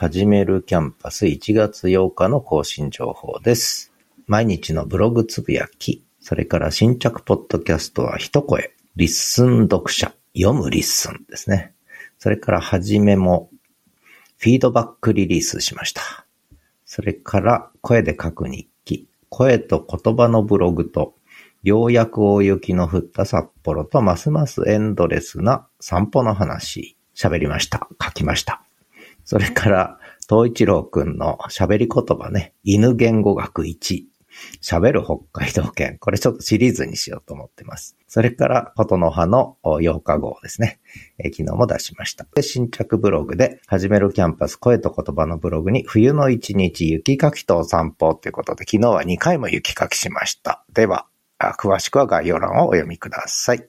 始めるキャンパス1月8日の更新情報です。毎日のブログつぶやき、それから新着ポッドキャストは一声、 LISTEN 読者、読む LISTEN ですね。それからはじめも、フィードバックリリースしました。それから声で書く日記、声と言葉のブログと、ようやく大雪の降った札幌とますますエンドレスな散歩の話、喋りました。書きました。それから、東一郎くんの喋り言葉ね、犬言語学1、喋る北海道犬。これちょっとシリーズにしようと思ってます。それから、ことの葉の8日号ですね。え昨日も出しました。で、新着ブログで、始めるキャンパス声と言葉のブログに、冬の一日雪かきとお散歩ということで、昨日は2回も雪かきしました。では、詳しくは概要欄をお読みください。